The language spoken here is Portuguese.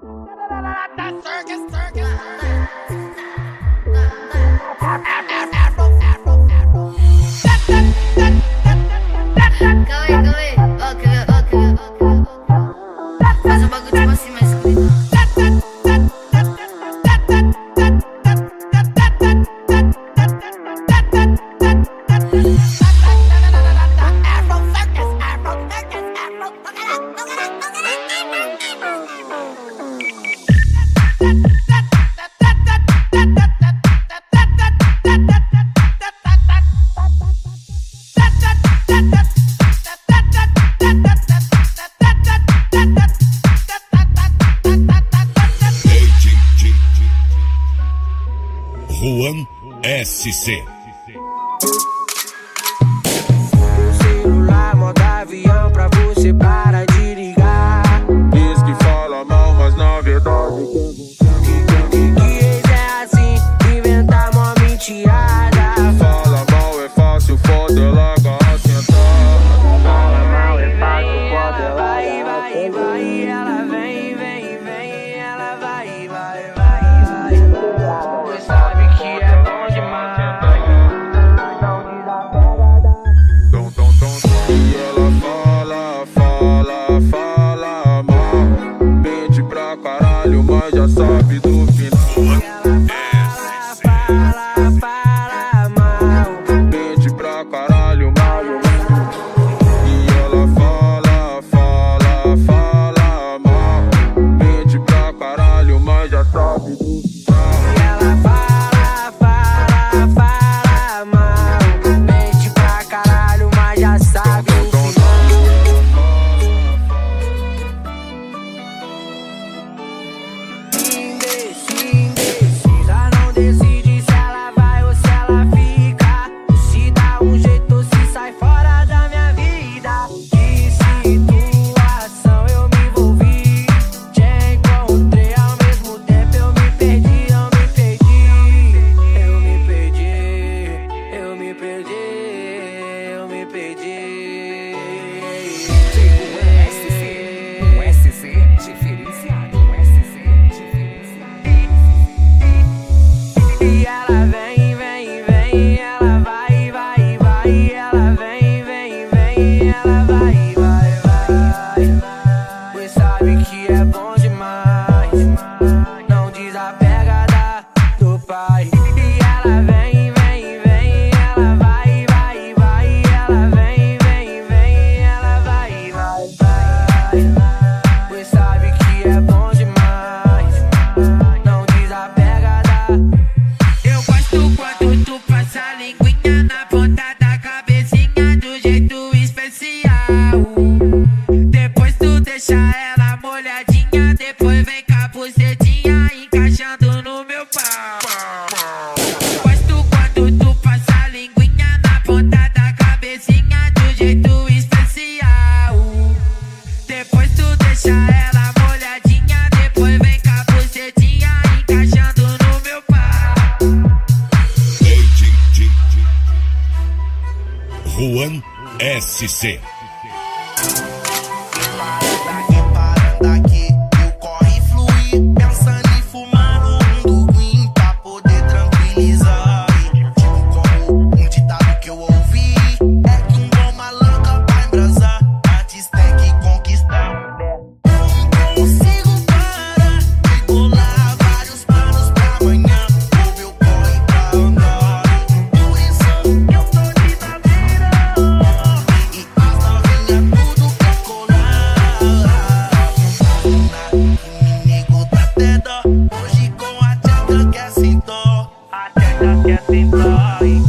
circus. Juan SC. O celular, moda avião pra você parar. fala, fala mal. Mente pra caralho, mas já sabe do que é bom demais. Não desapega da do pai. E ela vem, vem, vem, ela vai, vai, vai. Ela vem, vem, vem, ela vai, vai, vai. Pois sabe que é bom demais. Não desapega da. Eu gosto quando tu passa a linguinha na ponta da cabecinha do jeito especial. Depois tu deixa ela. SC. been blind.